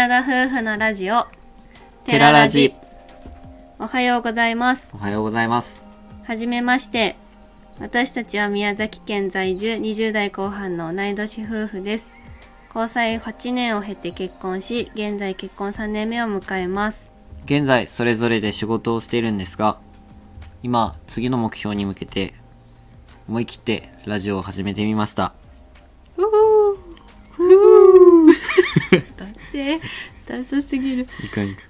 寺田夫婦のラジオ。テララジ。おはようございます。おはようございます。はじめまして。私たちは宮崎県在住。20代後半の同い年夫婦です。交際8年を経て結婚し現在結婚3年目を迎えます。現在それぞれで仕事をしているんですが今次の目標に向けて思い切ってラジオを始めてみました。ふふふダセダサすぎる。いかんいか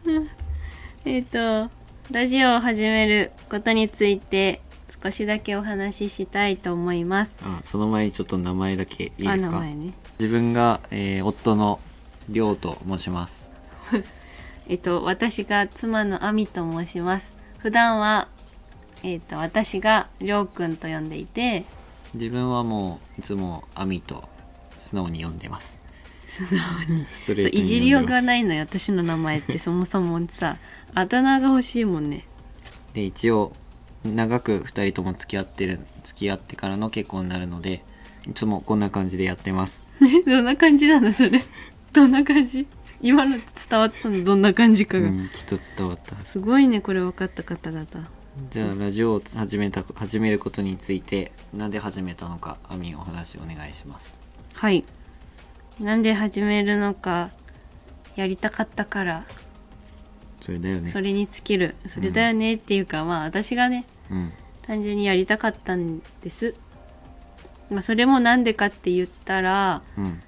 えっ、とラジオを始めることについて少しだけお話ししたいと思います。あその前にちょっと名前だけいいあですか？名前ね。自分が、えー夫の亮と申します。えっと私が妻の亜美と申します。普段はえっと私がりょうくんと呼んでいて。自分はもういつもアミと素直に呼んでます素直にストレートにいじりようがいないのよ私の名前って。そもそもさあだ名が欲しいもんね。で一応長く2人とも付き合ってる付き合ってからの結婚になるのでいつもこんな感じでやってます。え どんな感じなのそれ？どんな感じ？今の伝わったの？どんな感じかが、うんきっと伝わった。すごいねこれ分かった方々。じゃあラジオを始めた始めることについてなんで始めたのかアミお話お願いします。はいなんで始めるのかやりたかったから。それだよね。それに尽きる。それだよねっていうか、まあ私がねうん。単純にやりたかったんです、まあ、それもなんでかって言ったらうん。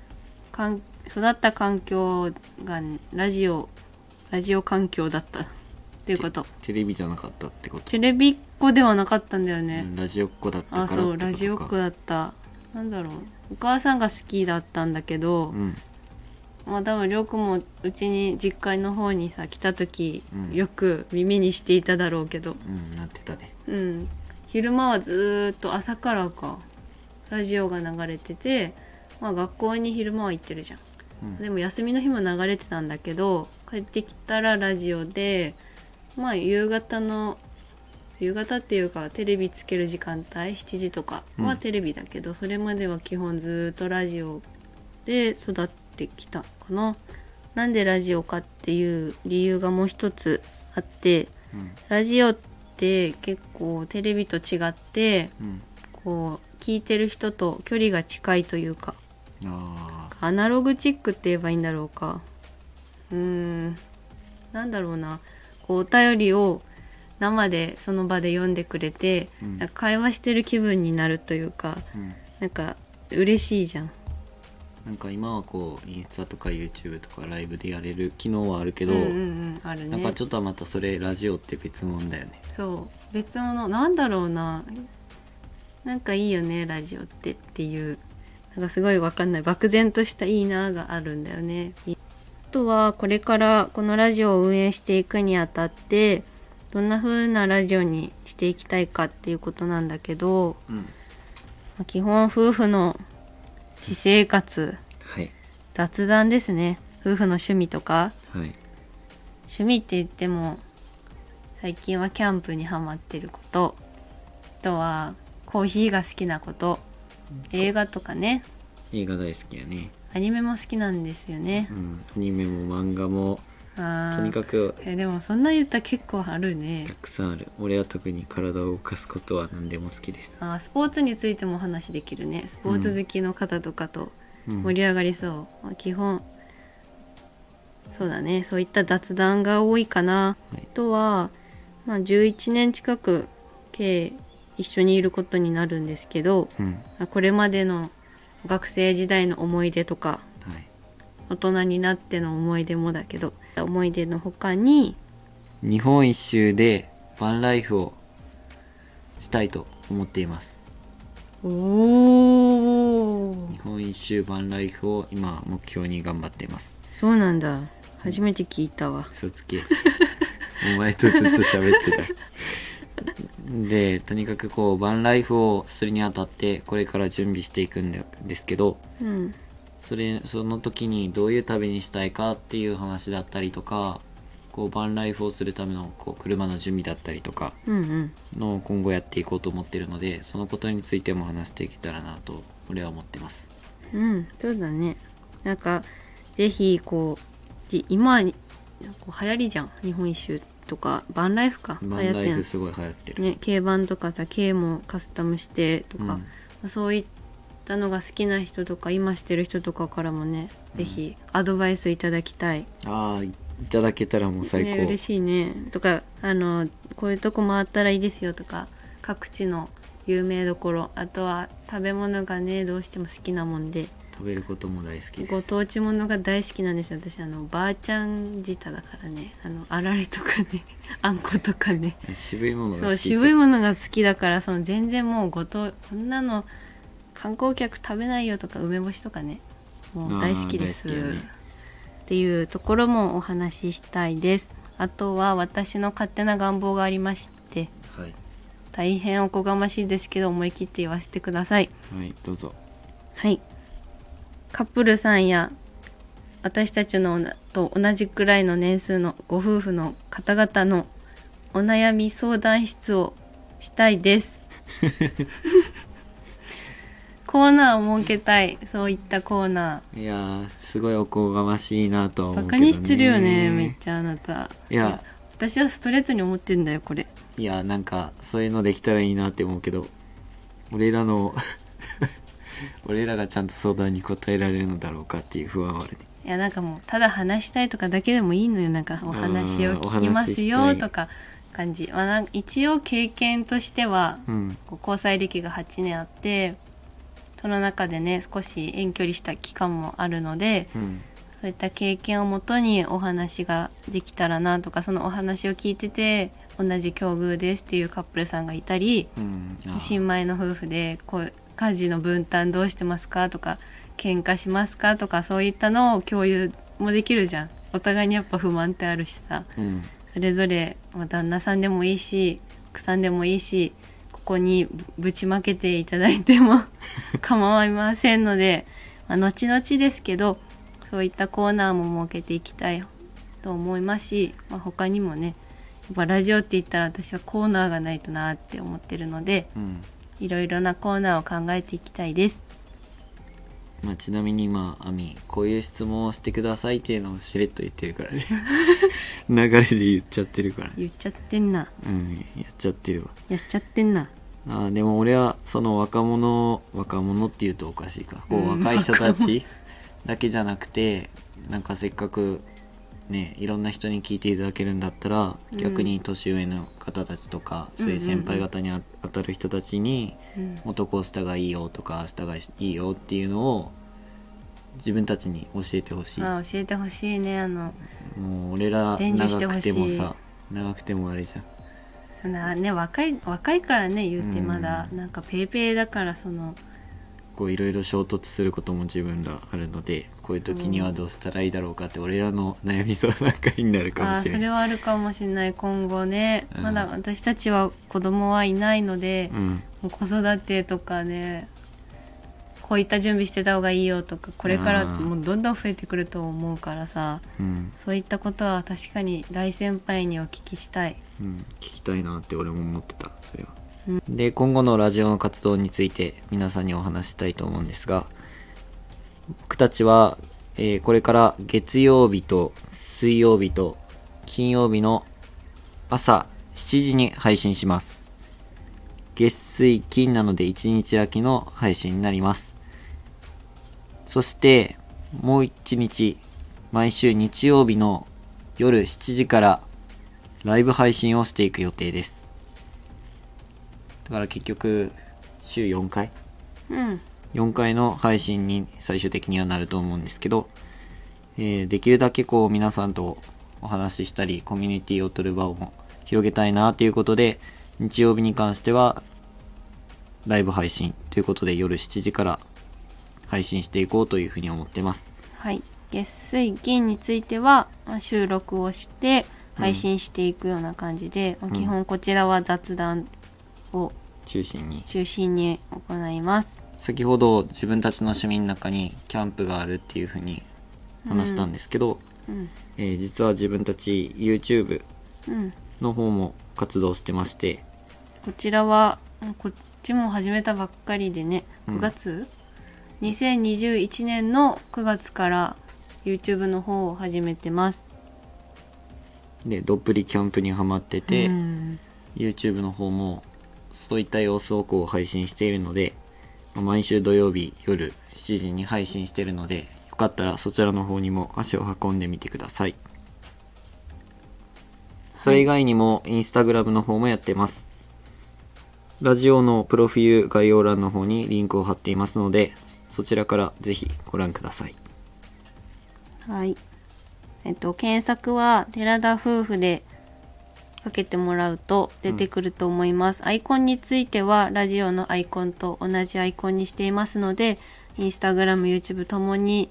かん育った環境がラジオラジオ環境だった。っていうこと。テレビじゃなかったってこと、テレビっ子ではなかったんだようね、んラジオっ子だったからあそうラジオっ子だだった。なんだろうお母さんが好きだったんだけど、うん。まあ多分りょうくんもうちに実家の方にさ来た時、うん。よく耳にしていただろうけど。うんなってたね。うん。昼間はずーっと朝からかラジオが流れててまあ学校に昼間は行ってるじゃん。うん。でも休みの日も流れてたんだけど帰ってきたらラジオでまあ夕方の夕方っていうかテレビつける時間帯7時とかはうん。テレビだけど、それまでは基本ずーっとラジオで育ってきたかな。なんでラジオかっていう理由がもう一つあってうん。ラジオって結構テレビと違ってうん。こう聞いてる人と距離が近いというかあアナログチックって言えばいいんだろうか。うーん。なんだろうな。こうお便りを生でその場で読んでくれて、うん。なんか会話してる気分になるというかーうん。なんか嬉しいじゃん。なんか今はこうインスタとか YouTube とかライブでやれる機能はあるけど、うんうんうんあるね。なんかちょっとまたそれラジオって別物だよね。そう。別物なんだろうな。なんかいいよねラジオってっていう。なんかすごいわかんない。漠然としたいいながあるんだよね。あとはこれからこのラジオを運営していくにあたってどんな風なラジオにしていきたいかっていうことなんだけど、うん。まあ基本夫婦の私生活はい。雑談ですね。夫婦の趣味とか。はい。趣味って言っても最近はキャンプにハマってること。あとはコーヒーが好きなこと。映画とかね。映画大好きやね。アニメも好きなんですよね。うん。アニメも漫画もあとにかく。えでもそんな言ったら結構あるね。たくさんある。俺は特に体を動かすことは何でも好きです、あースポーツについてもお話できるね。スポーツ好きの方とかとうん。盛り上がりそう、まあ基本そうだね。そういった雑談が多いかな、はい。あとは、まあ、11年近く計一緒にいることになるんですけどうん。まあこれまでの学生時代の思い出とかはい。大人になっての思い出もだけど思い出の他に日本一周でバンライフをしたいと思っています。おお日本一周バンライフを今目標に頑張っています。そうなんだ。初めて聞いたわ。嘘つけ。お前とずっと喋ってた。でとにかくこうバンライフをするにあたってこれから準備していくんですけどうんそれその時にどういう旅にしたいかっていう話だったりとかこうバンライフをするためのこう車の準備だったりとかのを今後やっていこうと思ってるのでそのことについても話していけたらなと俺は思ってます。うんそうだね。なんかぜひこうじ今はこう流行りじゃん。日本一周とか。バンライフか。バンラ流行ってんイフすごい流行ってる、ね軽バンとかさ軽もカスタムしてとか、うん。まあそういったのが好きな人とか今してる人とかからもね、ぜひアドバイスいただきたい。ああいただけたらもう最高、ね、嬉しいね。とかあのこういうとこ回ったらいいですよとか各地の有名どころあとは食べ物がねどうしても好きなもんで食べることも大好きです。ご当地ものが大好きなんですよ。私あのばあちゃん舌だからね。あのあられとかね あんことかね。渋いものが好きそう渋いものが好きだからその全然もうご当こんなの観光客食べないよとか梅干しとかねもう大好きです、っていうところもお話ししたいです。あとは私の勝手な願望がありましてはい、大変おこがましいですけど思い切って言わせてください。はい、どうぞ。はい。カップルさんや私たちのと同じくらいの年数のご夫婦の方々のお悩み相談室をしたいです コーナーを設けたい。そういったコーナいやーすごいおこがましいなと思うけど、ね、カにしてるよねめっちゃあなた。いや。私はストレートに思ってんだよこれ。いやなんかそういうのできたらいいなって思うけど俺らの 俺らがちゃんと相談に答えられるのだろうかっていう不安はあるね。いやなんかもうただ話したいとかだけでもいいのよなんか。お話を聞きますよとか感じ、まあ、なんか一応経験としてはうん。交際歴が8年あってその中でね少し遠距離した期間もあるのでうん。そういった経験をもとにお話ができたらなとかそのお話を聞いてて同じ境遇ですっていうカップルさんがいたりうん。新米の夫婦でこう家事の分担どうしてますかとか喧嘩しますかとかそういったのを共有もできるじゃん。お互いにやっぱ不満ってあるしさ。うん。それぞれ、まあ、旦那さんでもいいし奥さんでもいいしここにぶぶちまけていただいても 構いませんので、まあ、後々ですけどそういったコーナーも設けていきたいと思いますし、まあ、他にもねやっぱラジオって言ったら私はコーナーがないとなって思ってるのでうんいろいろなコーナーを考えていきたいです。まあ、ちなみにまあアミこういう質問をしてくださいっていうのをしれっと言ってるからね。流れで言っちゃってるから。言っちゃってんな。うんやっちゃってるわ。やっちゃってんな。あーでも俺はその若者若者っていうとおかしいか。こううん。若い人たちだけじゃなくてなんかせっかくねいろんな人に聞いていただけるんだったら、うん。逆に年上の方たちとかそういううんうんうん先輩方にあ当たる人たちにうん。もっとこうしたがいいよとかしたがいいよっていうのを自分たちに教えてほしい。あ教えてほしいねあの。もう俺ら長くてもさ長くてもあれじゃん。そんなね若い若いからね言ってうんまだ、なんかペイペイだからそのこういろいろ衝突することも自分らあるのでこういう時にはどうしたらいいだろうかって俺らの悩み相談会になるかもしれない。それはあるかもしれない。今後ね、うん。まだ私たちは子供はいないので、うん。もう子育てとかねこういった準備してた方がいいよとかこれからうん。もうどんどん増えてくると思うからさうん、そういったことは確かに大先輩にお聞きしたい。うん、聞きたいなって俺も思ってたそれは、うんで今後のラジオの活動について皆さんにお話したいと思うんですが僕たちは、えーこれから月曜日と水曜日と金曜日の朝7時に配信します。月水金なので1日空きの配信になります。そしてもう1日毎週日曜日の夜7時からライブ配信をしていく予定です。だから結局週4回？うん。4回の配信に最終的にはなると思うんですけど、えーできるだけこう皆さんとお話ししたりコミュニティを取る場を広げたいなということで日曜日に関してはライブ配信ということで夜7時から配信していこうというふうに思ってます。はい。月水金についてはまあ収録をして配信していくような感じで、まあ基本こちらは雑談を中心に。中心に行います。先ほど自分たちの趣味の中にキャンプがあるっていうふうに話したんですけど、うん。えー実は自分たち YouTube うん。の方も活動してましてこちらはうんこっちも始めたばっかりでねうん。9月、2021年の9月から YouTube の方を始めてます。でどっぷりキャンプにはまってて、うん。YouTube の方もそういった様子をこう配信しているので毎週土曜日夜7時に配信しているのでよかったらそちらの方にも足を運んでみてください。それ以外にも Instagram の方もやってます。ラジオのプロフィール概要欄の方にリンクを貼っていますのでそちらからぜひご覧ください。はい。えっと、検索は寺田夫婦でかけてもらうと出てくると思います。アイコンについてはラジオのアイコンと同じアイコンにしていますので、インスタグラム、YouTube ともに、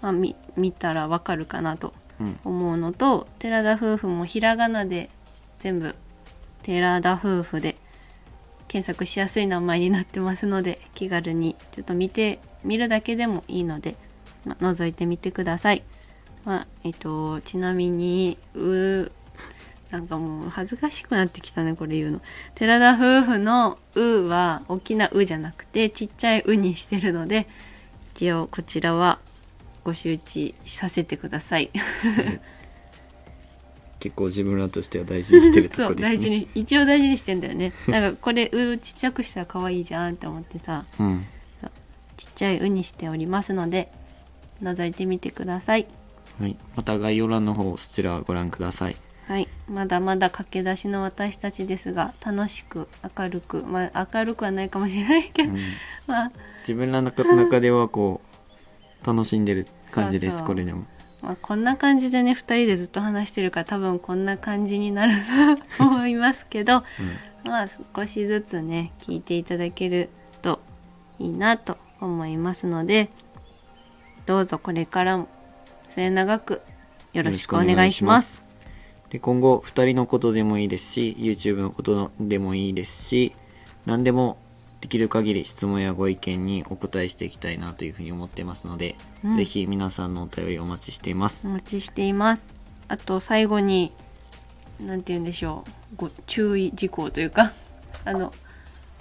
まあ、見見たらわかるかなとうん思うのと、寺田夫婦もひらがなで全部寺田夫婦で検索しやすい名前になってますので気軽にちょっと見てみるだけでもいいので、まあ、覗いてみてください。まあえっと、ちなみにうなんかもう恥ずかしくなってきたねこれ言うの。寺田夫婦の「う」は大きな「う」じゃなくてちっちゃい「う」にしてるので一応こちらはご周知させてください。結構自分らとしては大事にしてるとこですね。大事に一応大事にしてんだよね。なんかこれ「う」ちっちゃくしたら可愛いじゃんって思ってさうん。ちっちゃい「う」にしておりますので覗いてみてください。はい、また概要欄の方そちらご覧くださいまだまだ駆け出しの私たちですが楽しく明るくまあ明るくはないかもしれないけど、うん。まあ自分らの中中ではこう楽しんでる感じですこれでも。まあ、こんな感じでね2人でずっと話してるから多分こんな感じになると 思いますけどまあ少しずつね聞いていただけるといいなと思いますのでどうぞこれからも末永くよろしくお願いします。で今後2人のことでもいいですし YouTube のことでもいいですし何でもできる限り質問やご意見にお答えしていきたいなというふうに思ってますので、うん。ぜひ皆さんのお便りお待ちしています、お待ちしています。あと最後に何て言うんでしょう。ご注意事項というか。あの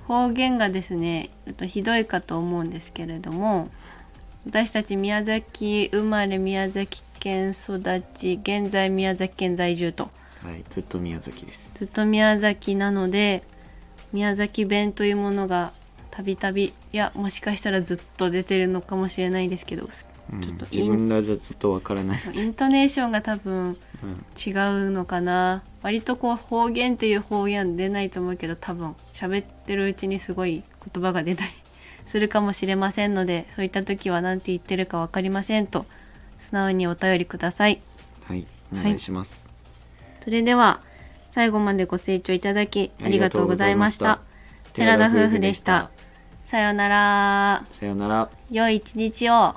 方言がですねひどいかと思うんですけれども私たち宮崎生まれ宮崎県育ち現在宮崎県在住と。はい、ずっと宮崎です。ずっと宮崎なので宮崎弁というものがたびたびいやもしかしたらずっと出てるのかもしれないですけどうんちょっと自分らじゃちょっとわからない、イントネーションが多分うん。違うのかな。割とこう方言っていう方言出ないと思うけど多分喋ってるうちにすごい言葉が出たりするかもしれませんのでそういった時は何て言ってるか分かりませんと素直にお便りください。はいお願いします、それでは最後までご清聴いただきありがとうございました。ありがとうございました。寺田夫婦でした。さようなら。さようなら。良い一日を